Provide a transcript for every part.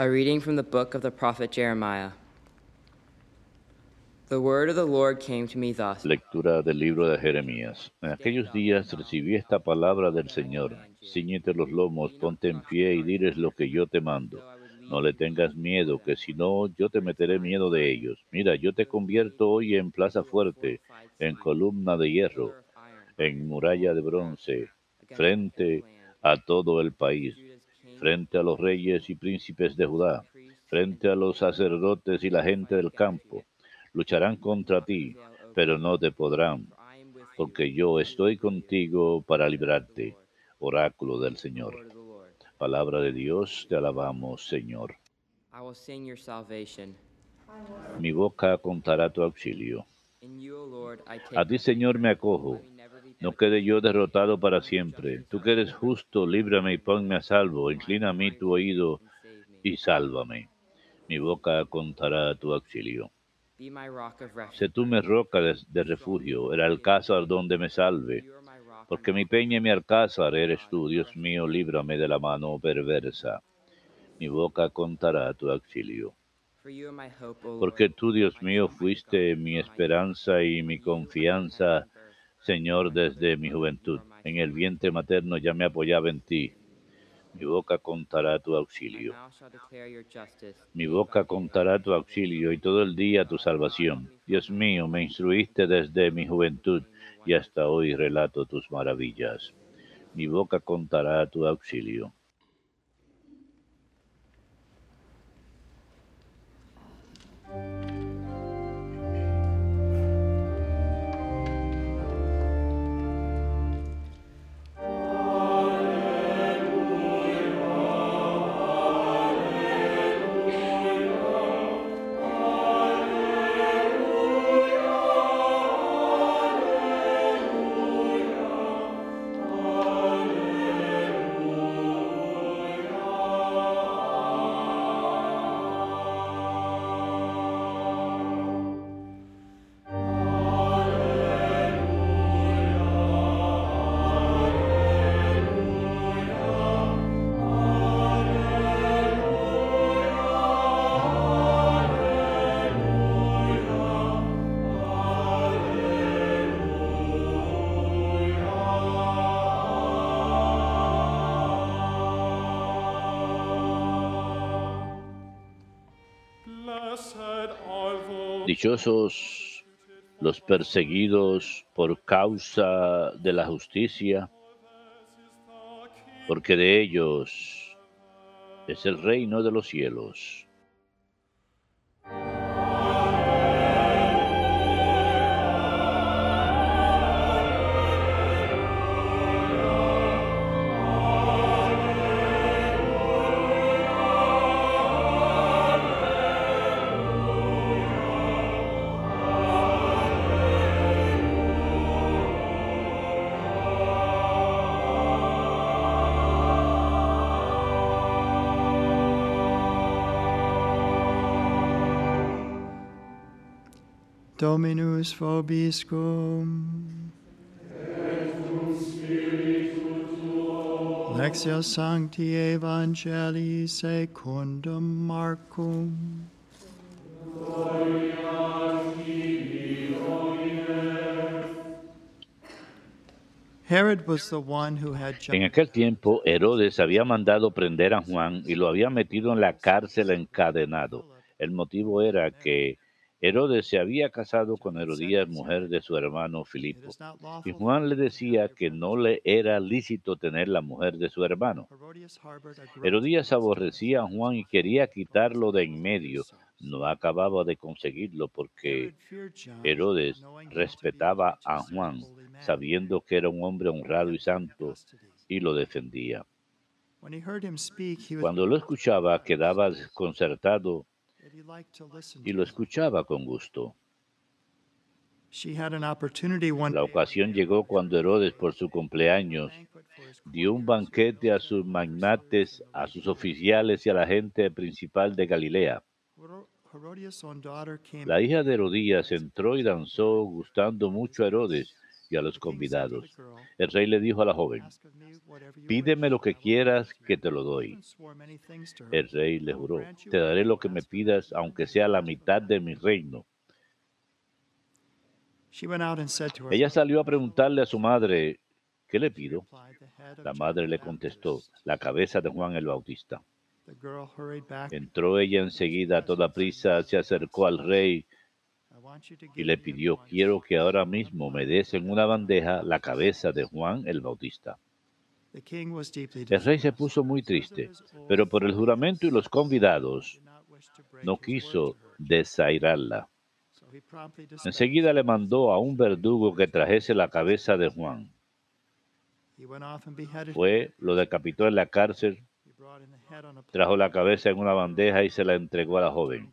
A reading from the book of the prophet Jeremiah. The word of the Lord came to me thus. Lectura del libro de Jeremías. En aquellos días recibí esta palabra del Señor. Cíñete los lomos, ponte en pie y diles lo que yo te mando. No le tengas miedo, que si no, yo te meteré miedo de ellos. Mira, yo te convierto hoy en plaza fuerte, en columna de hierro, en muralla de bronce, frente a todo el país, frente a los reyes y príncipes de Judá, frente a los sacerdotes y la gente del campo. Lucharán contra ti, pero no te podrán, porque yo estoy contigo para librarte. Oráculo del Señor. Palabra de Dios, te alabamos, Señor. Mi boca contará tu auxilio. A ti, Señor, me acojo. No quede yo derrotado para siempre. Tú que eres justo, líbrame y ponme a salvo. Inclina a mí tu oído y sálvame. Mi boca contará tu auxilio. Sé tú mi roca de, de refugio, el alcázar donde me salve. Porque mi peña y mi alcázar eres tú, Dios mío, líbrame de la mano perversa. Mi boca contará tu auxilio. Porque tú, Dios mío, fuiste mi esperanza y mi confianza, Señor, desde mi juventud. En el vientre materno ya me apoyaba en ti. Mi boca contará tu auxilio. Mi boca contará tu auxilio y todo el día tu salvación. Dios mío, me instruiste desde mi juventud y hasta hoy relato tus maravillas. Mi boca contará tu auxilio. Dichosos los perseguidos por causa de la justicia, porque de ellos es el reino de los cielos. Dominus vobiscum. Lectio Sancti Evangelii secundum Marcum. Herod was the one who had En aquel tiempo, Herodes había mandado prender a Juan y lo había metido en la cárcel encadenado. El motivo era que Herodes se había casado con Herodías, mujer de su hermano Filipo. Y Juan le decía que no le era lícito tener la mujer de su hermano. Herodías aborrecía a Juan y quería quitarlo de en medio. No acababa de conseguirlo porque Herodes respetaba a Juan, sabiendo que era un hombre honrado y santo, y lo defendía. Cuando lo escuchaba quedaba desconcertado y lo escuchaba con gusto. La ocasión llegó cuando Herodes, por su cumpleaños, dio un banquete a sus magnates, a sus oficiales y a la gente principal de Galilea. La hija de Herodías entró y danzó, gustando mucho a Herodes, y a los convidados. El rey le dijo a la joven, pídeme lo que quieras que te lo doy. El rey le juró, te daré lo que me pidas, aunque sea la mitad de mi reino. Ella salió a preguntarle a su madre, ¿qué le pido? La madre le contestó, la cabeza de Juan el Bautista. Entró ella enseguida a toda prisa, se acercó al rey y le pidió, quiero que ahora mismo me des en una bandeja la cabeza de Juan el Bautista. El rey se puso muy triste, pero por el juramento y los convidados no quiso desairarla. Enseguida le mandó a un verdugo que trajese la cabeza de Juan. Fue, lo decapitó en la cárcel, trajo la cabeza en una bandeja y se la entregó a la joven.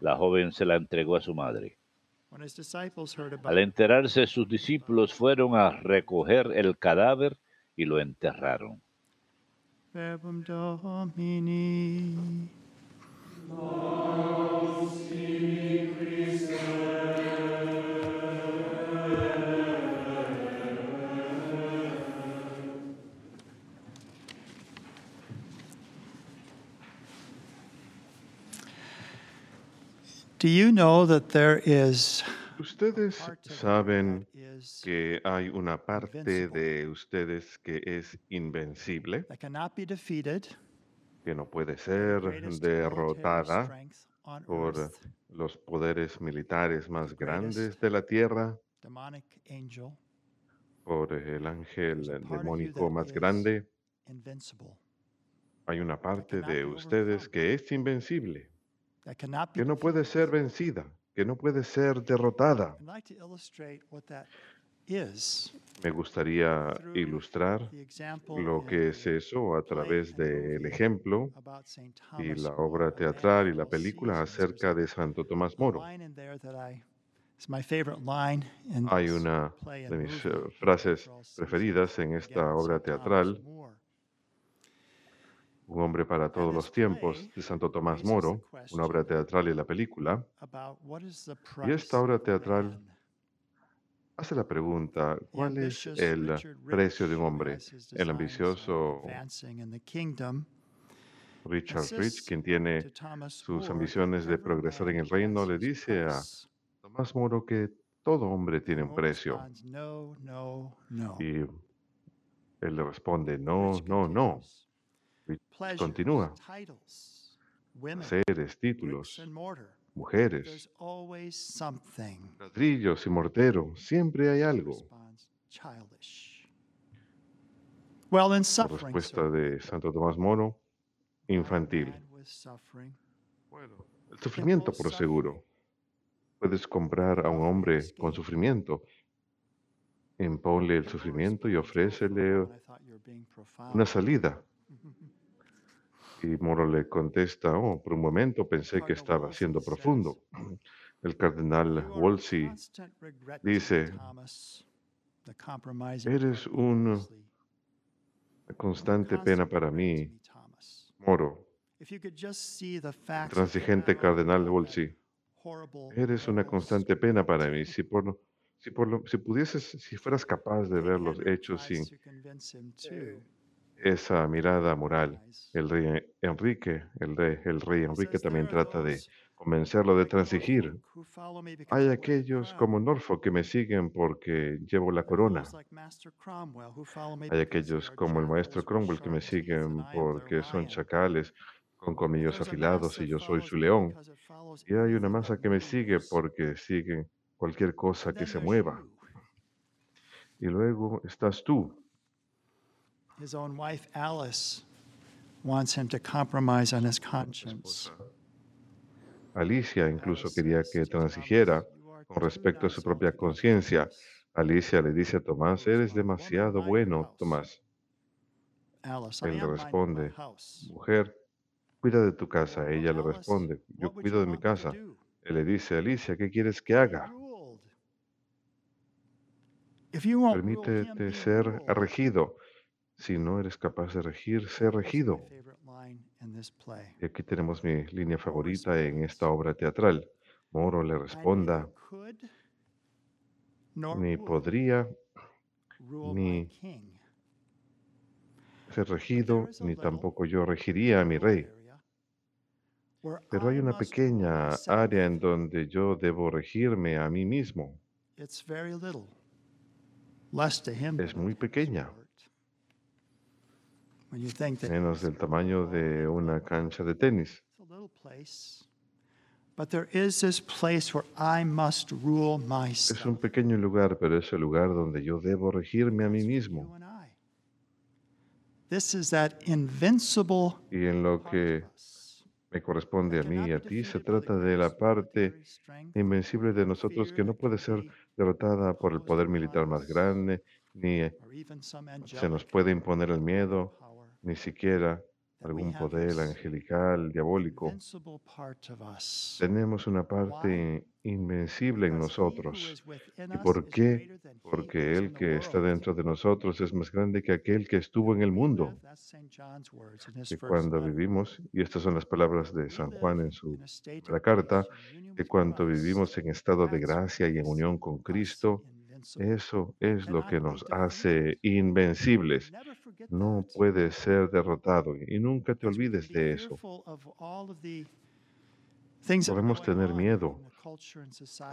La joven se la entregó a su madre. Al enterarse, sus discípulos fueron a recoger el cadáver y lo enterraron. Do you know that there is Ustedes saben que hay una parte de ustedes que es invencible, que no puede ser derrotada por los poderes militares más grandes de la tierra, por el ángel demónico más grande. Hay una parte de ustedes que es invencible, que no puede ser vencida, que no puede ser derrotada. Me gustaría ilustrar lo que es eso a través del ejemplo y la obra teatral y la película acerca de Santo Tomás Moro. Hay una de mis eh, frases preferidas en esta St. obra teatral. Un hombre para todos los tiempos, de Santo Tomás Moro, una obra teatral y la película, y esta obra teatral hace la pregunta, ¿cuál es el precio de un hombre? El ambicioso Richard Rich, quien tiene sus ambiciones de progresar en el reino, le dice a. Tomás Moro que todo hombre tiene un precio. Y él le responde, no, no, no. Continúa. bricks títulos, mujeres, There's always something. ladrillos y mortero, siempre hay algo. Responds, childish. Well, in La respuesta de Santo Tomás Moro, buy a infantil. man with suffering, Bueno, el sufrimiento, por seguro. Puedes comprar a un hombre con sufrimiento. Imponle el sufrimiento y ofrécele una salida. Y Moro le contesta, oh, por un momento pensé que estaba siendo profundo. El cardenal Wolsey dice, eres part of un Wolsey. constante Constant pena para mí. Moro. If you could just see the facts Transigente cardenal Wolsey, horrible eres una constante pena para mí. Si por, si por lo- si pudieses, si fueras capaz de ver los hechos sin esa mirada moral, el rey Enrique, el rey, el rey Enrique también "There are trata de convencerlo de transigir. Hay aquellos como Norfolk que me siguen porque llevo la corona. Hay aquellos como el maestro Cromwell que me siguen porque son chacales con colmillos afilados y yo soy su león. Y hay una masa que me sigue porque siguen cualquier cosa que se mueva. Y luego estás tú. His own wife, Alice, wants him to compromise on his conscience. Alicia incluso quería que transigiera "You are con respecto a su propia conciencia. Thomas." Alicia le dice a Tomás, eres responds, "Woman, demasiado bueno, house." Tomás. Él le responde, mujer, cuida de tu casa. Ella le responde, yo cuido de mi casa. Él le dice, Alicia, ¿qué quieres que haga? Permítete ser regido. Si no eres capaz de regir, sé regido. Y aquí tenemos mi línea favorita en esta obra teatral. Moro le "I responda, ni podría ni ser regido, ni tampoco yo regiría a mi rey. Pero hay una pequeña área en donde yo debo regirme a mí mismo. Es muy pequeña. court. When you think that menos del tamaño de una cancha de tenis. Es un pequeño lugar, pero es el lugar donde yo debo regirme a mí mismo. Y en lo que me corresponde a mí y a ti, se trata de la parte invencible de nosotros que no puede ser derrotada por el poder militar más grande, ni se nos puede imponer el miedo. Ni siquiera algún poder angelical, diabólico. Tenemos una parte invencible en nosotros. ¿Y por qué? Porque el que está dentro de nosotros es más grande que aquel que estuvo en el mundo. first cuando vivimos, y estas son las palabras de San Juan en su in a state of primera carta, que cuando vivimos en estado de gracia y en unión con Cristo, eso es lo que nos hace invencibles. No puede ser derrotado y nunca te olvides de eso. Podemos tener miedo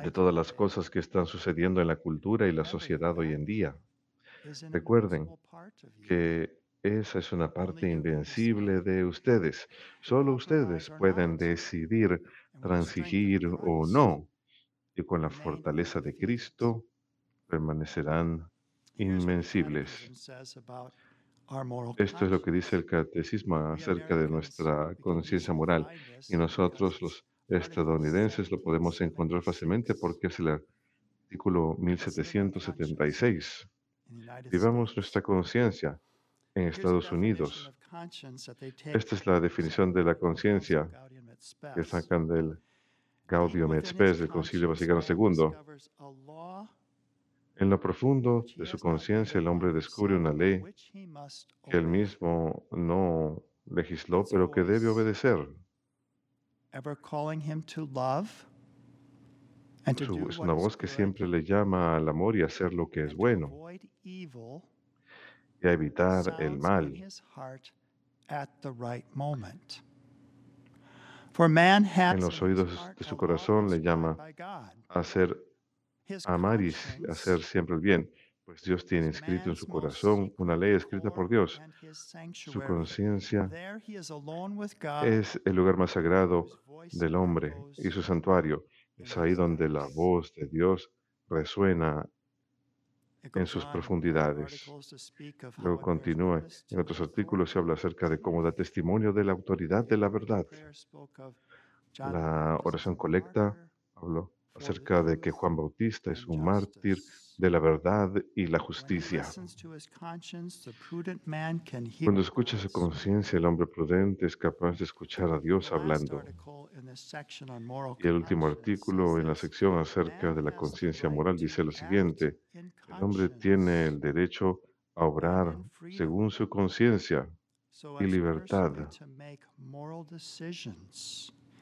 de todas las cosas que están sucediendo en la cultura y la sociedad hoy en día. Recuerden que esa es una parte invencible de ustedes. Solo ustedes pueden decidir transigir o no. Y con la fortaleza de. Cristo permanecerán invencibles. Esto es lo que dice el catecismo acerca de nuestra conciencia moral. Y nosotros los estadounidenses lo podemos encontrar fácilmente 1776 porque es el artículo Let's live our conscience 1776. in the United Vivamos nuestra conciencia en Estados Unidos. Esta es la definición de la conciencia que sacan del Gaudium et Spes del Concilio Vaticano II. En lo profundo de su conciencia, el hombre descubre una ley que él mismo no legisló, pero que debe obedecer. Su- es una voz que siempre le llama al amor y a hacer lo que es bueno y a evitar el mal. En los oídos de su corazón le llama a a amar y hacer siempre el bien, pues Dios tiene is inscrito en su corazón una ley escrita por Dios. Su conciencia es el lugar más sagrado del hombre y su santuario. Es ahí donde la voz de Dios resuena en sus profundidades. Luego continúa. En otros artículos se habla acerca de cómo da testimonio de la autoridad de la verdad. La oración colecta habló acerca de que Juan Bautista es un mártir de la verdad y la justicia. Cuando escucha su conciencia, el hombre prudente es capaz de escuchar a Dios hablando. Y el último artículo en la sección acerca "Man de la conciencia moral dice lo siguiente, el hombre tiene el derecho a obrar según su conciencia y libertad.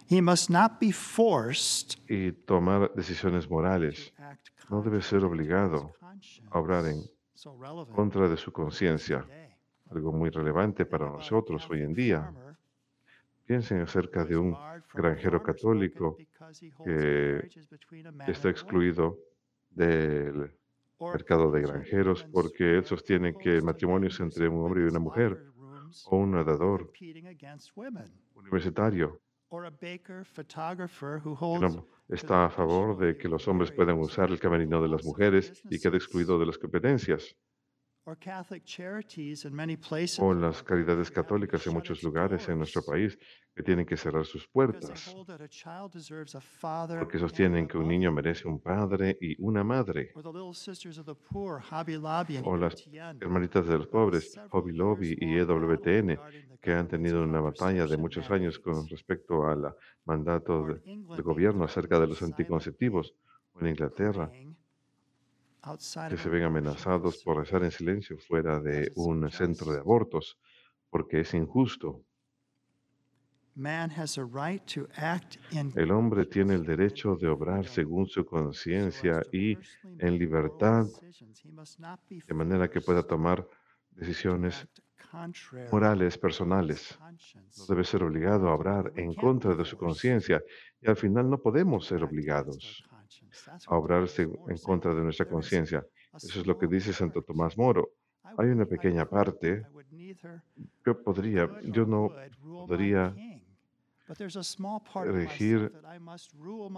He must not be forced y tomar decisiones morales. No debe ser obligado a obrar en contra de su conciencia, algo muy relevante para nosotros hoy en día. Piensen acerca de un granjero católico que está excluido del mercado de granjeros porque él sostiene que el to matrimonio men es who entre un hombre y una mujer, o un nadador universitario Or a baker photographer who que holds no to the está a favor de que los hombres puedan usar el camerino de las mujeres y businesses. excluido de las competencias. O las caridades católicas en muchos lugares en nuestro país que tienen que cerrar sus puertas porque sostienen que un niño merece un padre y una madre. O las EWTN, hermanitas de los pobres, Hobby Lobby y EWTN, the que han tenido una batalla de muchos años con respecto al mandato de- del being gobierno acerca de los anticonceptivos. En Inglaterra, que se ven amenazados por rezar en silencio fuera de un centro de abortos, porque es injusto. El hombre tiene el derecho de obrar según su conciencia y en libertad, de manera que pueda tomar decisiones morales personales. No debe ser obligado a obrar en contra de su conciencia y al final no podemos ser obligados a obrar en contra de nuestra conciencia. Eso es lo que dice Santo Tomás Moro. Hay una pequeña parte que podría, yo no podría regir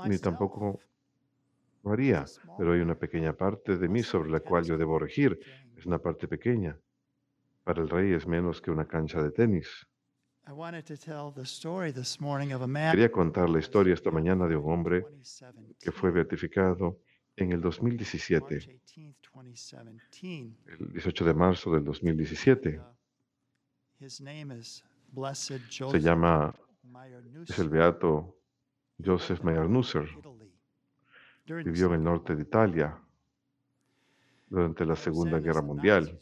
ni tampoco lo haría, pero hay una pequeña parte de mí sobre la cual yo debo regir. Es una parte pequeña. Para el rey es menos que una cancha de tenis. Quería contar la historia esta mañana de un hombre que fue beatificado en el 2017, el 18 de marzo del 2017. Se llama, es el beato Joseph Mayernusser. Vivió en el norte de Italia durante la Segunda Guerra Mundial.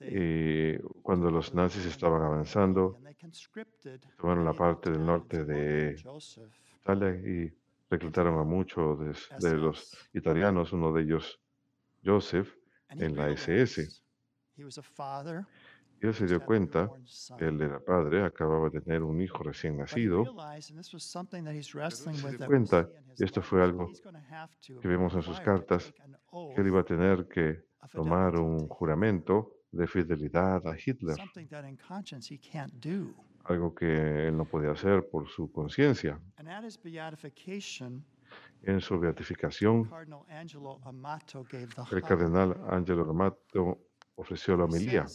Y cuando los nazis estaban avanzando, tomaron la parte del norte de Italia y reclutaron a muchos de, de los italianos, uno de ellos Joseph, en la SS. Y él se dio cuenta él era padre, acababa de tener un hijo recién nacido. Se dio cuenta, y esto fue algo que vemos en sus cartas, que él iba a tener que tomar un juramento de fidelidad a Hitler, algo que él no podía hacer por su conciencia. En su beatificación, el cardenal Angelo Amato ofreció la homilía.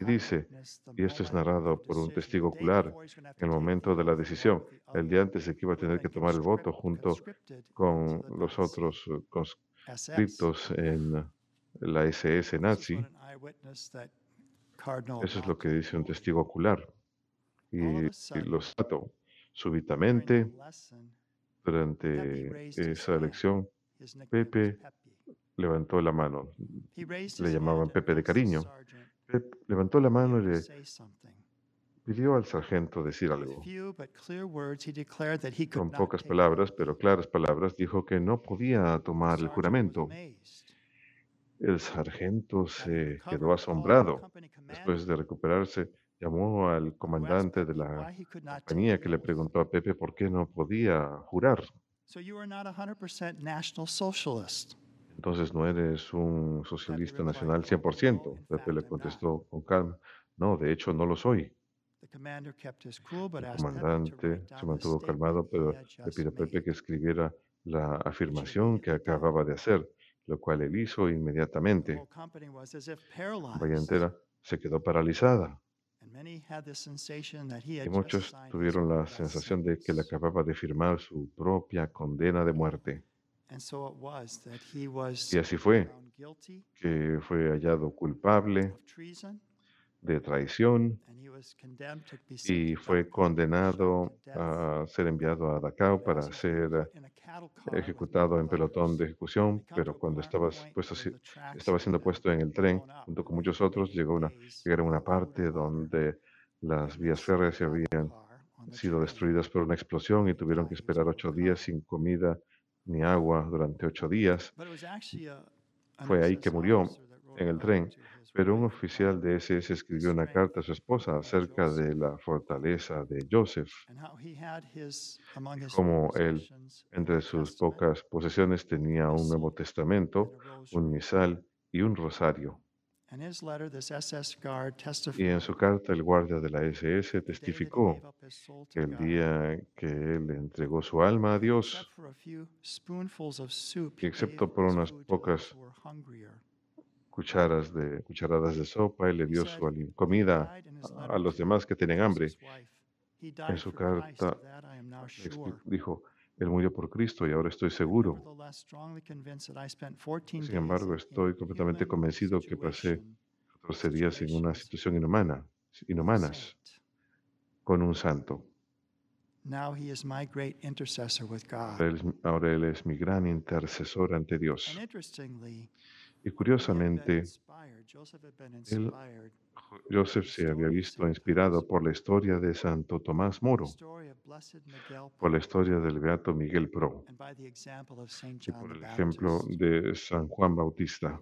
y dice, y esto es narrado por un testigo ocular, en el momento de la decisión, el día antes de que iba a tener que tomar el voto junto con los otros eh, conscriptos en la SS nazi, eso es lo que dice un testigo ocular. Y, y los dato súbitamente durante esa elección, Pepe levantó la mano. Le llamaban Pepe de cariño. Pep levantó la mano y le pidió al sargento decir algo. Con pocas palabras, pero claras palabras, dijo que no podía tomar el juramento. El sargento se quedó asombrado. Después de recuperarse, llamó al comandante de la compañía que le preguntó a Pepe por qué no podía jurar. Entonces no eres un socialista nacional 100%. Pepe le contestó con calma, no, de hecho no lo soy. El comandante se mantuvo calmado, pero le pidió a Pepe que escribiera la afirmación que acababa de hacer, lo cual él hizo inmediatamente. Compañía entera se quedó paralizada. Y muchos tuvieron la sensación de que él acababa de firmar su propia condena de muerte. Y así fue, que fue hallado culpable de traición y fue condenado a ser enviado a Dachau para ser ejecutado en pelotón de ejecución, pero cuando estaba, puesto, estaba siendo puesto en el tren, junto con muchos otros, llegó una, llegaron a una parte donde las vías férreas habían sido destruidas por una explosión y tuvieron que esperar ocho días sin comida ni agua durante ocho días. Fue ahí que murió en el tren, pero un oficial de SS escribió una carta a su esposa acerca de la fortaleza de Joseph, como él, entre sus pocas posesiones, tenía un Nuevo Testamento, un misal y un rosario. Y en su carta el guardia de la SS testificó que el día que él entregó su alma a Dios, y excepto por unas pocas cucharas de, cucharadas de sopa, él le dio su comida a, a los demás que tenían hambre. En su carta dijo, él murió por Cristo y ahora estoy seguro. Sin embargo, estoy completamente convencido que pasé 14 días en una situación inhumana, inhumanas con un santo. Ahora él, es, ahora él es mi gran intercesor ante Dios. Y curiosamente, él, Joseph se había visto inspirado por la historia de Santo Tomás Moro, por la historia del Beato Miguel Pro y por el ejemplo de San Juan Bautista.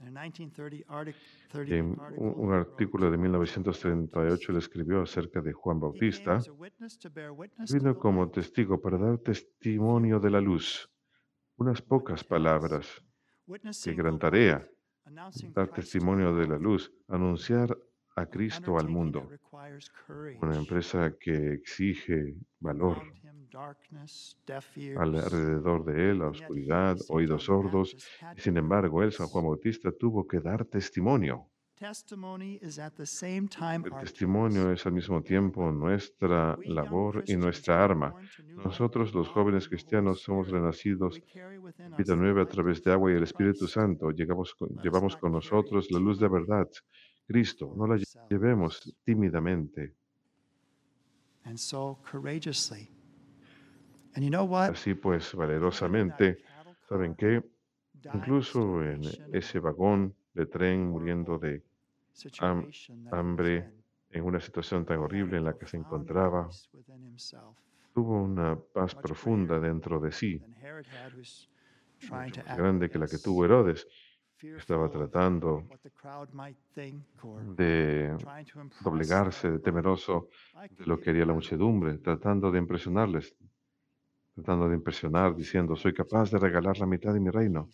En un artículo de 1938 le escribió acerca de Juan Bautista, vino como testigo para dar testimonio de la luz, unas pocas palabras, qué gran tarea, dar testimonio de la luz, anunciar a Cristo al mundo. Una empresa que exige valor alrededor de él, la oscuridad, oídos sordos. Y sin embargo, él, San Juan Bautista, tuvo que dar testimonio. El testimonio es al mismo tiempo nuestra labor y nuestra arma. Nosotros, los jóvenes cristianos, somos renacidos vida nueva a través de agua y el Espíritu Santo. Llegamos llevamos con nosotros la luz de verdad, Cristo. No la llevemos tímidamente. Así pues, valerosamente, ¿saben qué? Incluso en ese vagón de tren muriendo de hambre, en una situación tan horrible en la que se encontraba, tuvo una paz profunda dentro de sí, más grande que la que tuvo Herodes. Estaba tratando de doblegarse, de temeroso de lo que haría la muchedumbre, tratando de impresionarles, tratando de impresionar, diciendo, soy capaz de regalar la mitad de mi reino.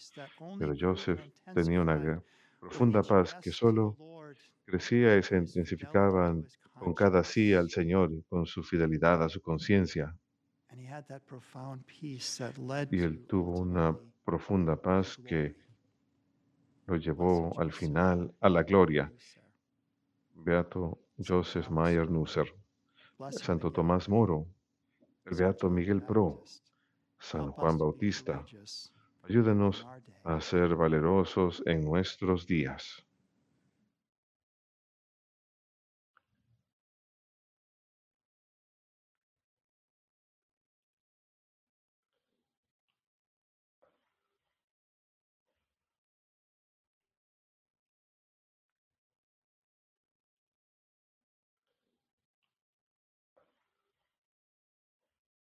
Pero Joseph tenía una profunda paz que solo crecía y se intensificaba con cada sí al Señor, con su fidelidad a su conciencia. Y él tuvo una profunda paz que lo llevó al final a la gloria. Beato Joseph Mayer Nusser, Santo Tomás Moro, el Beato Miguel Pro, San Juan Bautista. Ayúdenos a ser valerosos en nuestros días.